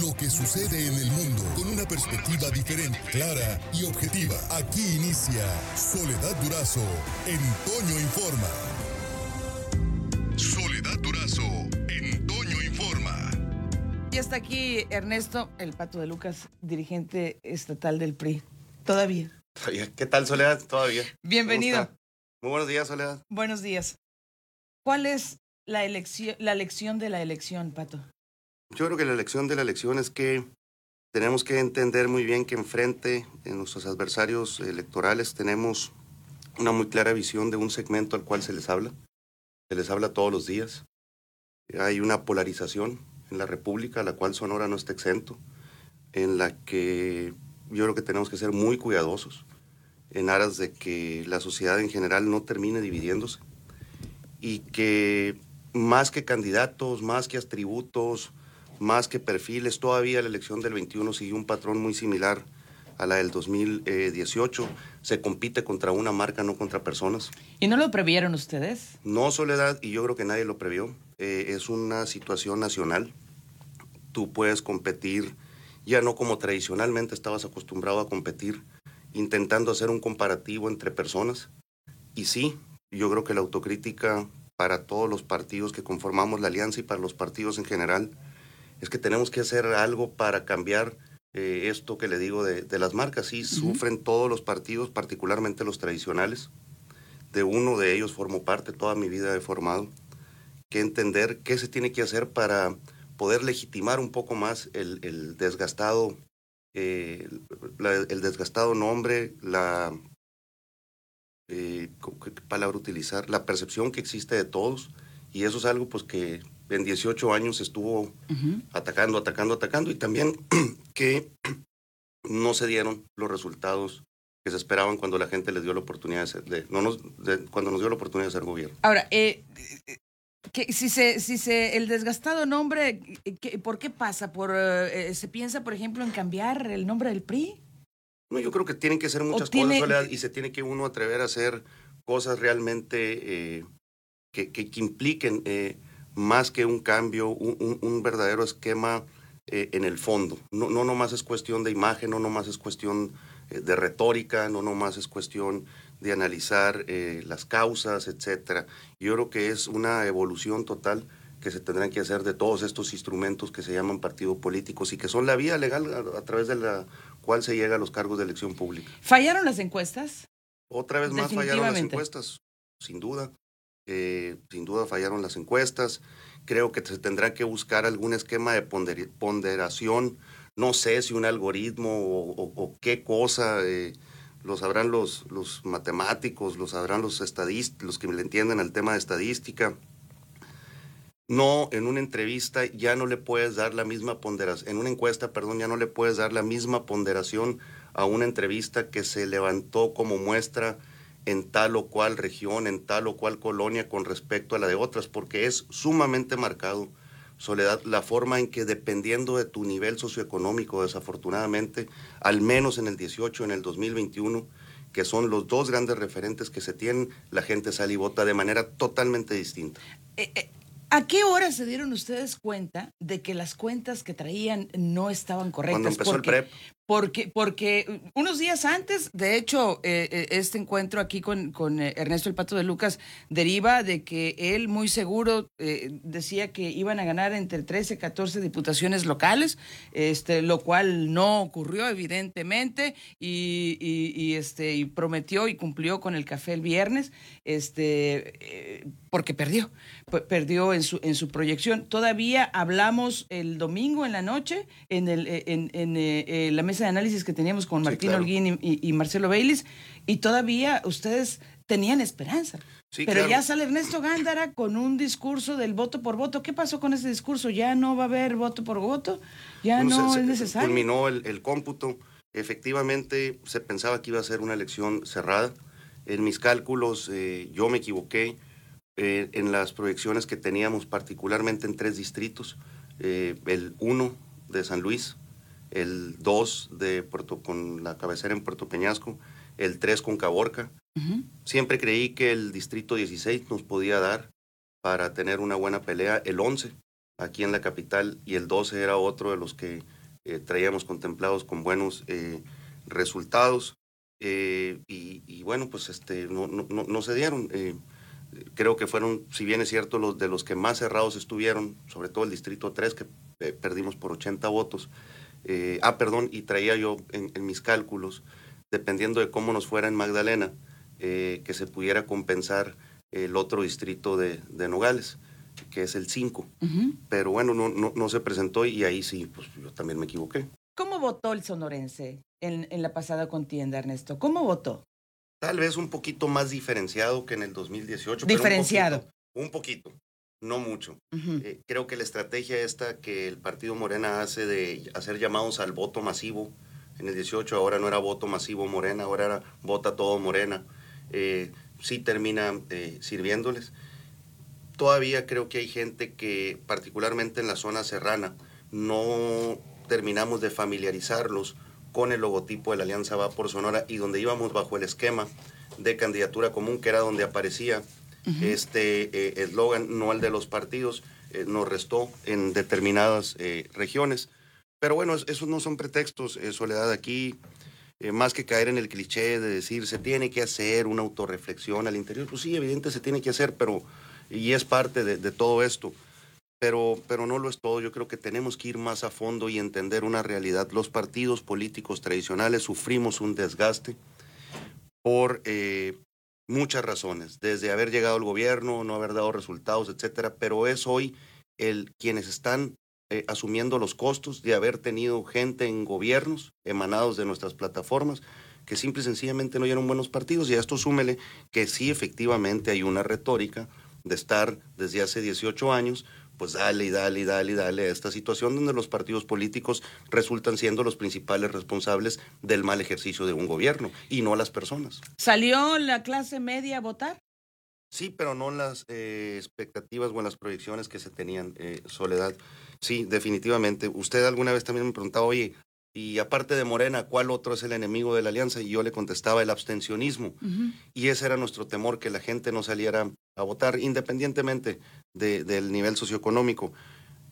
lo que sucede en el mundo con una perspectiva diferente, clara y objetiva. Aquí inicia Soledad Durazo en Toño Informa. Soledad Durazo en Toño Informa. Y está aquí Ernesto, el pato de Lucas, dirigente estatal del PRI. Todavía. ¿Qué tal, Soledad? Todavía. Bienvenido. Muy buenos días, Soledad. Buenos días. ¿Cuál es la, elección, la lección de la elección, Pato? Yo creo que la lección de la elección es que tenemos que entender muy bien que enfrente de nuestros adversarios electorales tenemos una muy clara visión de un segmento al cual se les habla. Se les habla todos los días. Hay una polarización en la República, a la cual Sonora no está exento, en la que yo creo que tenemos que ser muy cuidadosos en aras de que la sociedad en general no termine dividiéndose y que más que candidatos, más que atributos, más que perfiles, todavía la elección del 21 sigue un patrón muy similar a la del 2018. Se compite contra una marca, no contra personas. ¿Y no lo previeron ustedes? No, Soledad, y yo creo que nadie lo previó. Eh, es una situación nacional. Tú puedes competir ya no como tradicionalmente estabas acostumbrado a competir, intentando hacer un comparativo entre personas. Y sí, yo creo que la autocrítica para todos los partidos que conformamos la alianza y para los partidos en general es que tenemos que hacer algo para cambiar eh, esto que le digo de, las marcas. Sí, sufren todos los partidos, particularmente los tradicionales. De uno de ellos formo parte, toda mi vida he formado. Que entender qué se tiene que hacer para poder legitimar un poco más el, desgastado, eh, el desgastado nombre, la eh, ¿qué palabra utilizar? La percepción que existe de todos. Y eso es algo pues que en 18 años estuvo atacando, atacando, atacando. Y también que no se dieron los resultados que se esperaban cuando la gente les dio la oportunidad de, ser, de, no nos, cuando nos dio la oportunidad de ser gobierno. Ahora, eh, que si se, si se, el desgastado nombre, ¿por qué pasa? ¿Por, eh, ¿Se piensa, por ejemplo, en cambiar el nombre del PRI? No, yo creo que tienen que ser muchas cosas, y se tiene que uno atrever a hacer cosas realmente eh, que, que, impliquen eh, más que un cambio, un, un, verdadero esquema eh, en el fondo. No, no nomás es cuestión de imagen, no nomás es cuestión de retórica, no nomás es cuestión de analizar las causas, etcétera. Yo creo que es una evolución total que se tendrán que hacer de todos estos instrumentos que se llaman partidos políticos y que son la vía legal a través de la cuál se llega a los cargos de elección pública. ¿Fallaron las encuestas? Otra vez más fallaron las encuestas, sin duda. Eh, sin duda fallaron las encuestas. Creo que se tendrá que buscar algún esquema de ponderación. No sé si un algoritmo o, qué cosa. Eh, lo sabrán los, matemáticos, lo sabrán los estadistas, los que le entienden al tema de estadística. No, en una entrevista ya no le puedes dar la misma ponderación, en una encuesta, perdón, ya no le puedes dar la misma ponderación a una entrevista que se levantó como muestra en tal o cual región, en tal o cual colonia con respecto a la de otras, porque es sumamente marcado, Soledad, la forma en que dependiendo de tu nivel socioeconómico, desafortunadamente, al menos en el 18, en el 2021, que son los dos grandes referentes que se tienen, la gente sale y vota de manera totalmente distinta. Eh, eh, ¿A qué hora se dieron ustedes cuenta de que las cuentas que traían no estaban correctas? Cuando empezó el PREP. Porque, porque unos días antes, de hecho, eh, eh, este encuentro aquí con, con, eh, Ernesto el Pato de Lucas deriva de que él muy seguro decía que iban a ganar entre 13 y 14 diputaciones locales, este, lo cual no ocurrió evidentemente y, este, y prometió y cumplió con el café el viernes, este, porque perdió, perdió en su, en su proyección. Todavía hablamos el domingo en la noche en, el, en, en la mesa de análisis que teníamos con Martín Holguín y, Marcelo Bailis, y todavía ustedes tenían esperanza. Pero ya sale Ernesto Gándara con un discurso del voto por voto. ¿Qué pasó con ese discurso? ¿Ya no va a haber voto por voto? ¿Ya no es necesario? Terminó el, cómputo. Efectivamente, se pensaba que iba a ser una elección cerrada. En mis cálculos, eh, yo me equivoqué eh, en las proyecciones que teníamos, particularmente en tres distritos. Eh, el 1 de San Luis, el 2 de Puerto, con la cabecera en Puerto Peñasco, el 3 con Caborca. Siempre creí que el distrito 16 nos podía dar para tener una buena pelea, el 11 aquí en la capital y el 12 era otro de los que eh, traíamos contemplados con buenos eh, resultados. Eh, y, bueno, pues este, no, no, no se dieron. creo que fueron, si bien es cierto, los de los que más cerrados estuvieron, sobre todo el Distrito 3, que perdimos por 80 votos. Ah, perdón, y traía yo en, mis cálculos, dependiendo de cómo nos fuera en Magdalena, que se pudiera compensar el otro distrito de, de Nogales que es el 5. Pero bueno, no, no, no, se presentó y ahí sí, pues yo también me equivoqué. ¿Cómo votó el sonorense en, en la pasada contienda, Ernesto? ¿Cómo votó? Tal vez un poquito más diferenciado que en el 2018. Diferenciado. un, poquito, no mucho. Eh, creo que la estrategia esta que el partido Morena hace de hacer llamados al voto masivo, en el 18 ahora no era voto masivo Morena, ahora era vota todo Morena, eh, sí termina eh, sirviéndoles todavía creo que hay gente que, particularmente en la zona serrana, no terminamos de familiarizarlos con el logotipo de la Alianza Va por Sonora y donde íbamos bajo el esquema de candidatura común, que era donde aparecía este eh, eslogan, no el de los partidos, eh, nos restó en determinadas eh, regiones. Pero bueno, esos no son pretextos, Soledad, aquí, más que caer en el cliché de decir se tiene que hacer una autorreflexión al interior, pues sí, evidente se tiene que hacer, pero y es parte de, todo esto. Pero, pero no lo es todo. Yo creo que tenemos que ir más a fondo y entender una realidad. Los partidos políticos tradicionales sufrimos un desgaste por muchas razones, desde haber llegado al gobierno, no haber dado resultados, etcétera. Pero es hoy el quienes están eh, asumiendo los costos de haber tenido gente en gobiernos emanados de nuestras plataformas que simple y sencillamente no eran buenos partidos. Y a esto súmele que sí efectivamente hay una retórica de estar desde hace 18 años, pues dale y dale y dale y dale a esta situación donde los partidos políticos resultan siendo los principales responsables del mal ejercicio de un gobierno y no las personas. ¿Salió la clase media a votar? Sí, pero no las eh, expectativas o en las proyecciones que se tenían, eh, Soledad. Sí, definitivamente. Usted alguna vez también me preguntaba, oye, y aparte de Morena, ¿cuál otro es el enemigo de la alianza? Y yo le contestaba el abstencionismo. Y ese era nuestro temor, que la gente no saliera a votar independientemente del nivel socioeconómico.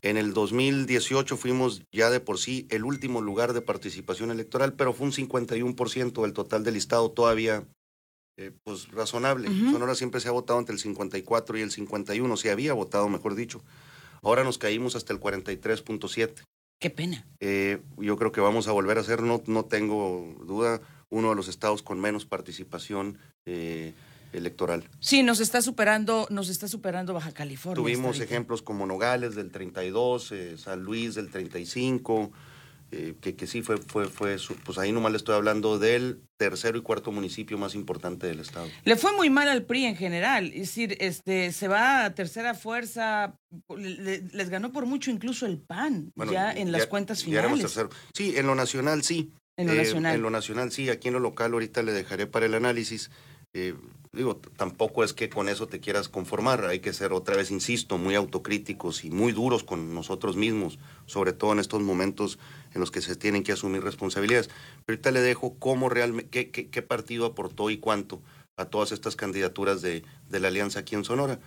En el 2018 fuimos ya de por sí el último lugar de participación electoral, pero fue un 51% del total del listado todavía eh, pues razonable. Sonora siempre se ha votado entre el 54 y el 51, se había votado, mejor dicho. Ahora nos caímos hasta el 43.7. Qué pena. Eh, yo creo que vamos a volver a ser, no, no tengo duda, uno de los estados con menos participación eh, electoral. Sí, nos está superando, nos está superando Baja California. Tuvimos ejemplos como Nogales del 32, eh, San Luis del 35, eh, que, que, sí fue, fue, fue, pues ahí nomás le estoy hablando del tercero y cuarto municipio más importante del estado. Le fue muy mal al PRI en general, es decir, este, se va a tercera fuerza, les ganó por mucho incluso el PAN, ya en las cuentas finales. Sí, en lo nacional sí. En lo nacional. En lo nacional sí, aquí en lo local ahorita le dejaré para el análisis. Eh, digo, tampoco es que con eso te quieras conformar, hay que ser otra vez, insisto, muy autocríticos y muy duros con nosotros mismos, sobre todo en estos momentos en los que se tienen que asumir responsabilidades. Pero ahorita le dejo cómo realmente, qué, partido aportó y cuánto a todas estas candidaturas de, de la alianza aquí en Sonora.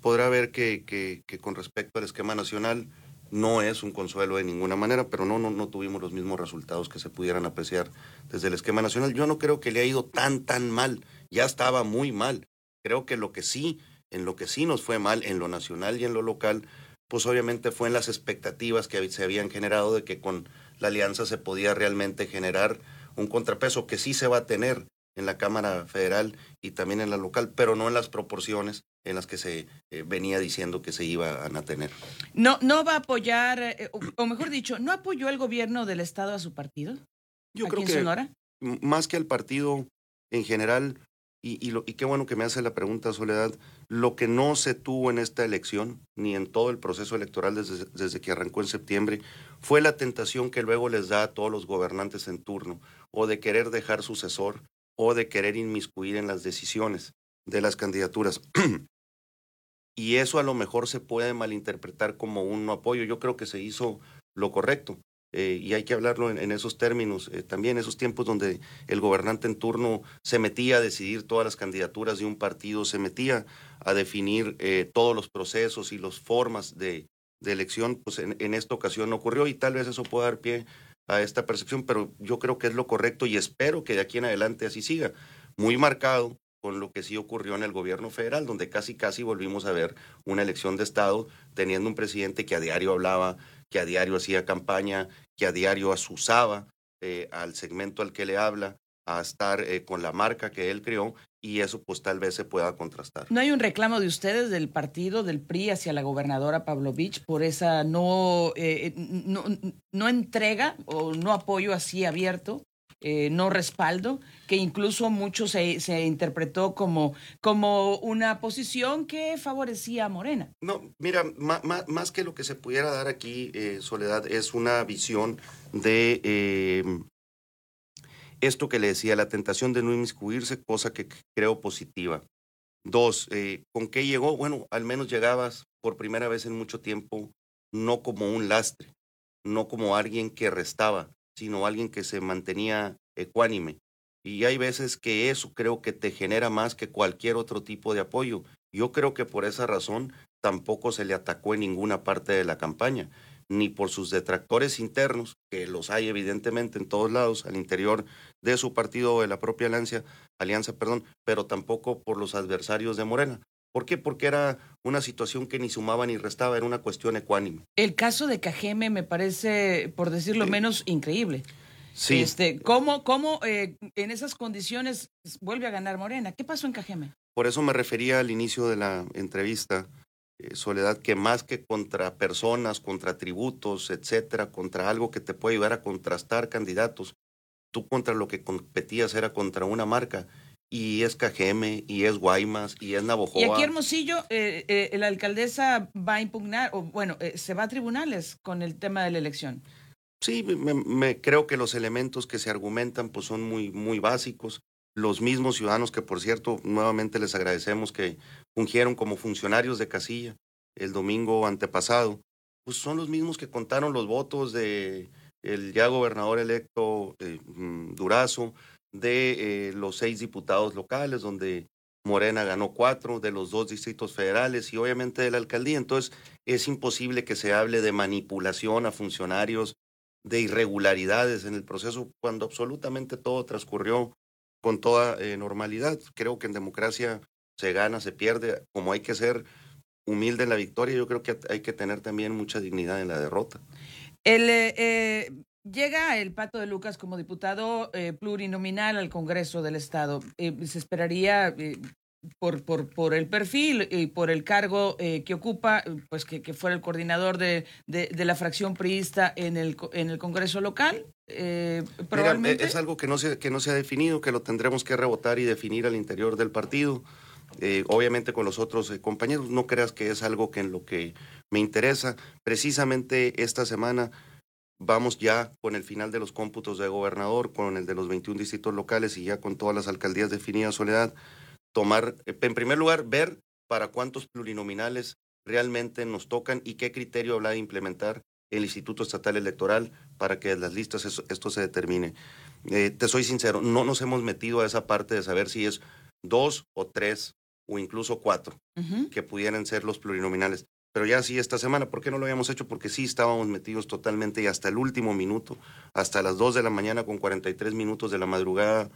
Podrá ver que, que, con respecto al esquema nacional no es un consuelo de ninguna manera, pero no, no, no tuvimos los mismos resultados que se pudieran apreciar desde el esquema nacional. Yo no creo que le haya ido tan, tan mal ya estaba muy mal. Creo que lo que sí, en lo que sí nos fue mal, en lo nacional y en lo local, pues obviamente fue en las expectativas que se habían generado de que con la alianza se podía realmente generar un contrapeso que sí se va a tener en la Cámara Federal y también en la local, pero no en las proporciones en las que se eh, venía diciendo que se iban a tener. No, no va a apoyar, eh, o, mejor dicho, ¿no apoyó el gobierno del estado a su partido? Yo creo que Sonora? más que al partido en general, y, lo, y, qué bueno que me hace la pregunta, Soledad, lo que no se tuvo en esta elección, ni en todo el proceso electoral desde, desde, que arrancó en septiembre, fue la tentación que luego les da a todos los gobernantes en turno, o de querer dejar sucesor, o de querer inmiscuir en las decisiones de las candidaturas. y eso a lo mejor se puede malinterpretar como un no apoyo. Yo creo que se hizo lo correcto. Eh, y hay que hablarlo en, esos términos, eh, también esos tiempos donde el gobernante en turno se metía a decidir todas las candidaturas de un partido, se metía a definir eh, todos los procesos y las formas de, elección, pues en, en, esta ocasión ocurrió y tal vez eso pueda dar pie a esta percepción, pero yo creo que es lo correcto y espero que de aquí en adelante así siga. Muy marcado con lo que sí ocurrió en el gobierno federal, donde casi casi volvimos a ver una elección de Estado teniendo un presidente que a diario hablaba, que a diario hacía campaña, que a diario asusaba eh, al segmento al que le habla, a estar eh, con la marca que él creó y eso pues tal vez se pueda contrastar. ¿No hay un reclamo de ustedes del partido del PRI hacia la gobernadora Pavlovich por esa no, eh, no, no, entrega o no apoyo así abierto eh, no respaldo, que incluso mucho se, se, interpretó como, como una posición que favorecía a Morena. No, mira, más, que lo que se pudiera dar aquí, eh, Soledad, es una visión de eh, esto que le decía, la tentación de no inmiscuirse, cosa que creo positiva. Dos, ¿con qué llegó? Bueno, al menos llegabas por primera vez en mucho tiempo, no como un lastre, no como alguien que restaba, sino alguien que se mantenía ecuánime. Y hay veces que eso creo que te genera más que cualquier otro tipo de apoyo. Yo creo que por esa razón tampoco se le atacó en ninguna parte de la campaña, ni por sus detractores internos, que los hay evidentemente en todos lados, al interior de su partido o de la propia alianza, alianza perdón, pero tampoco por los adversarios de Morena. ¿Por qué? Porque era una situación que ni sumaba ni restaba, era una cuestión ecuánime. El caso de Cajeme me parece, por decirlo menos, increíble. Sí. Este, ¿Cómo, cómo eh, en esas condiciones vuelve a ganar Morena? ¿Qué pasó en Cajeme? Por eso me refería al inicio de la entrevista, eh, Soledad, que más que contra personas, contra tributos, etcétera, contra algo que te puede ayudar a contrastar candidatos, tú contra lo que competías era contra una marca y es KGM, y es Guaymas, y es Navojoa. Y aquí Hermosillo, eh, eh, la alcaldesa va a impugnar, o bueno, eh, se va a tribunales con el tema de la elección. Sí, me, creo que los elementos que se argumentan pues son muy, muy básicos. Los mismos ciudadanos que, por cierto, nuevamente les agradecemos que fungieron como funcionarios de casilla el domingo antepasado, pues son los mismos que contaron los votos de el ya gobernador electo mm, Durazo, de eh, los seis diputados locales, donde Morena ganó cuatro de los dos distritos federales y obviamente de la alcaldía. Entonces, es imposible que se hable de manipulación a funcionarios, de irregularidades en el proceso, cuando absolutamente todo transcurrió con toda eh, normalidad. Creo que en democracia se gana, se pierde, como hay que ser humilde en la victoria, yo creo que hay que tener también mucha dignidad en la derrota. El, eh, Llega el Pato de Lucas como diputado eh, plurinominal al Congreso del Estado. Eh, se esperaría, eh, por, por, por, el perfil y por el cargo que ocupa, pues que, que, fuera el coordinador de, de, la fracción priista en el, en el Congreso local. probablemente. es algo que no, se, que no se ha definido, que lo tendremos que rebotar y definir al interior del partido. obviamente con los otros compañeros, no creas que es algo que en lo que me interesa. Precisamente esta semana vamos ya con el final de los cómputos de gobernador, con el de los 21 distritos locales y ya con todas las alcaldías definidas, Soledad, tomar, eh, en primer lugar, ver para cuántos plurinominales realmente nos tocan y qué criterio habla de implementar el Instituto Estatal Electoral para que en las listas esto se determine. Eh, te soy sincero, no nos hemos metido a esa parte de saber si es dos o tres o incluso cuatro que pudieran ser los plurinominales. Pero ya sí, esta semana, ¿por qué no lo habíamos hecho? Porque sí estábamos metidos totalmente y hasta el último minuto, hasta las 2 de la mañana con 43 minutos de la madrugada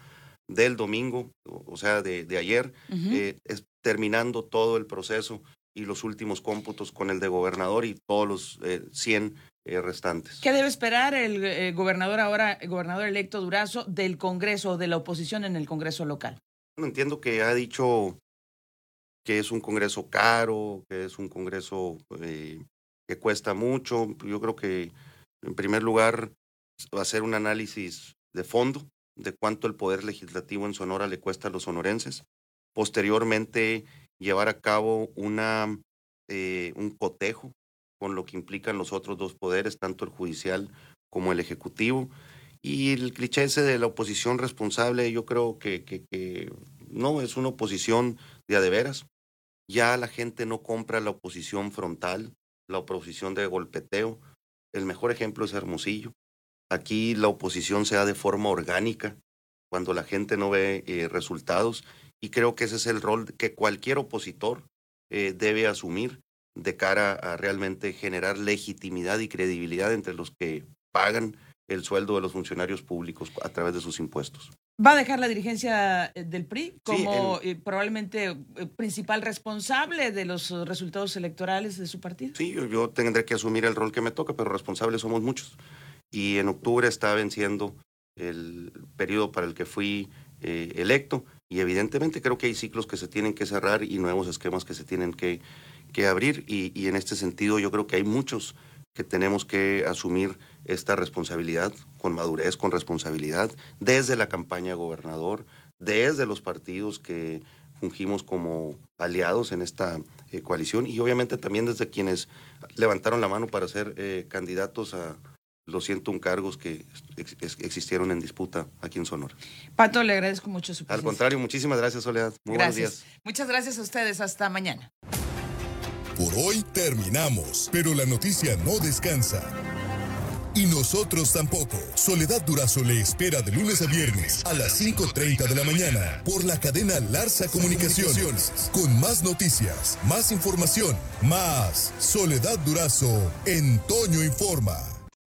del domingo, o sea, de, ayer, eh, es, terminando todo el proceso y los últimos cómputos con el de gobernador y todos los 100 eh, eh, restantes. ¿Qué debe esperar el gobernador ahora, el gobernador electo Durazo, del Congreso, de la oposición en el Congreso local? Entiendo que ha dicho que es un Congreso caro, que es un Congreso eh, que cuesta mucho. Yo creo que, en primer lugar, ser un análisis de fondo de cuánto el Poder Legislativo en Sonora le cuesta a los sonorenses. Posteriormente, llevar a cabo una, eh, un cotejo con lo que implican los otros dos poderes, tanto el judicial como el ejecutivo. Y el cliché ese de la oposición responsable, yo creo que, que no es una oposición de a de veras. Ya la gente no compra la oposición frontal, la oposición de golpeteo. El mejor ejemplo es Hermosillo. Aquí la oposición se da de forma orgánica, cuando la gente no ve eh, resultados. Y creo que ese es el rol que cualquier opositor eh, debe asumir de cara a realmente generar legitimidad y credibilidad entre los que pagan el sueldo de los funcionarios públicos a través de sus impuestos. ¿Va a dejar la dirigencia eh, del PRI como eh, probablemente eh, principal responsable de los resultados electorales de su partido? Sí, yo, tendré que asumir el rol que me toca, pero responsables somos muchos. Y en octubre está venciendo el periodo para el que fui electo y evidentemente creo que hay ciclos que se tienen que cerrar y nuevos esquemas que se tienen que, que abrir y, y en este sentido yo creo que hay muchos que tenemos que asumir esta responsabilidad con madurez, con responsabilidad, desde la campaña de gobernador, desde los partidos que fungimos como aliados en esta eh, coalición y obviamente también desde quienes levantaron la mano para ser eh, candidatos a los 101 cargos que existieron en disputa aquí en Sonora. Pato, le agradezco mucho su presencia. Al contrario, muchísimas gracias, Soledad. Muy buenos días. Muchas gracias a ustedes. Hasta mañana. Por hoy terminamos, pero la noticia no descansa. Y nosotros tampoco. Soledad Durazo le espera de lunes a viernes a las 5.30 de la mañana por la cadena Larsa Comunicaciones. Con más noticias, más información, más Soledad Durazo en Toño Informa.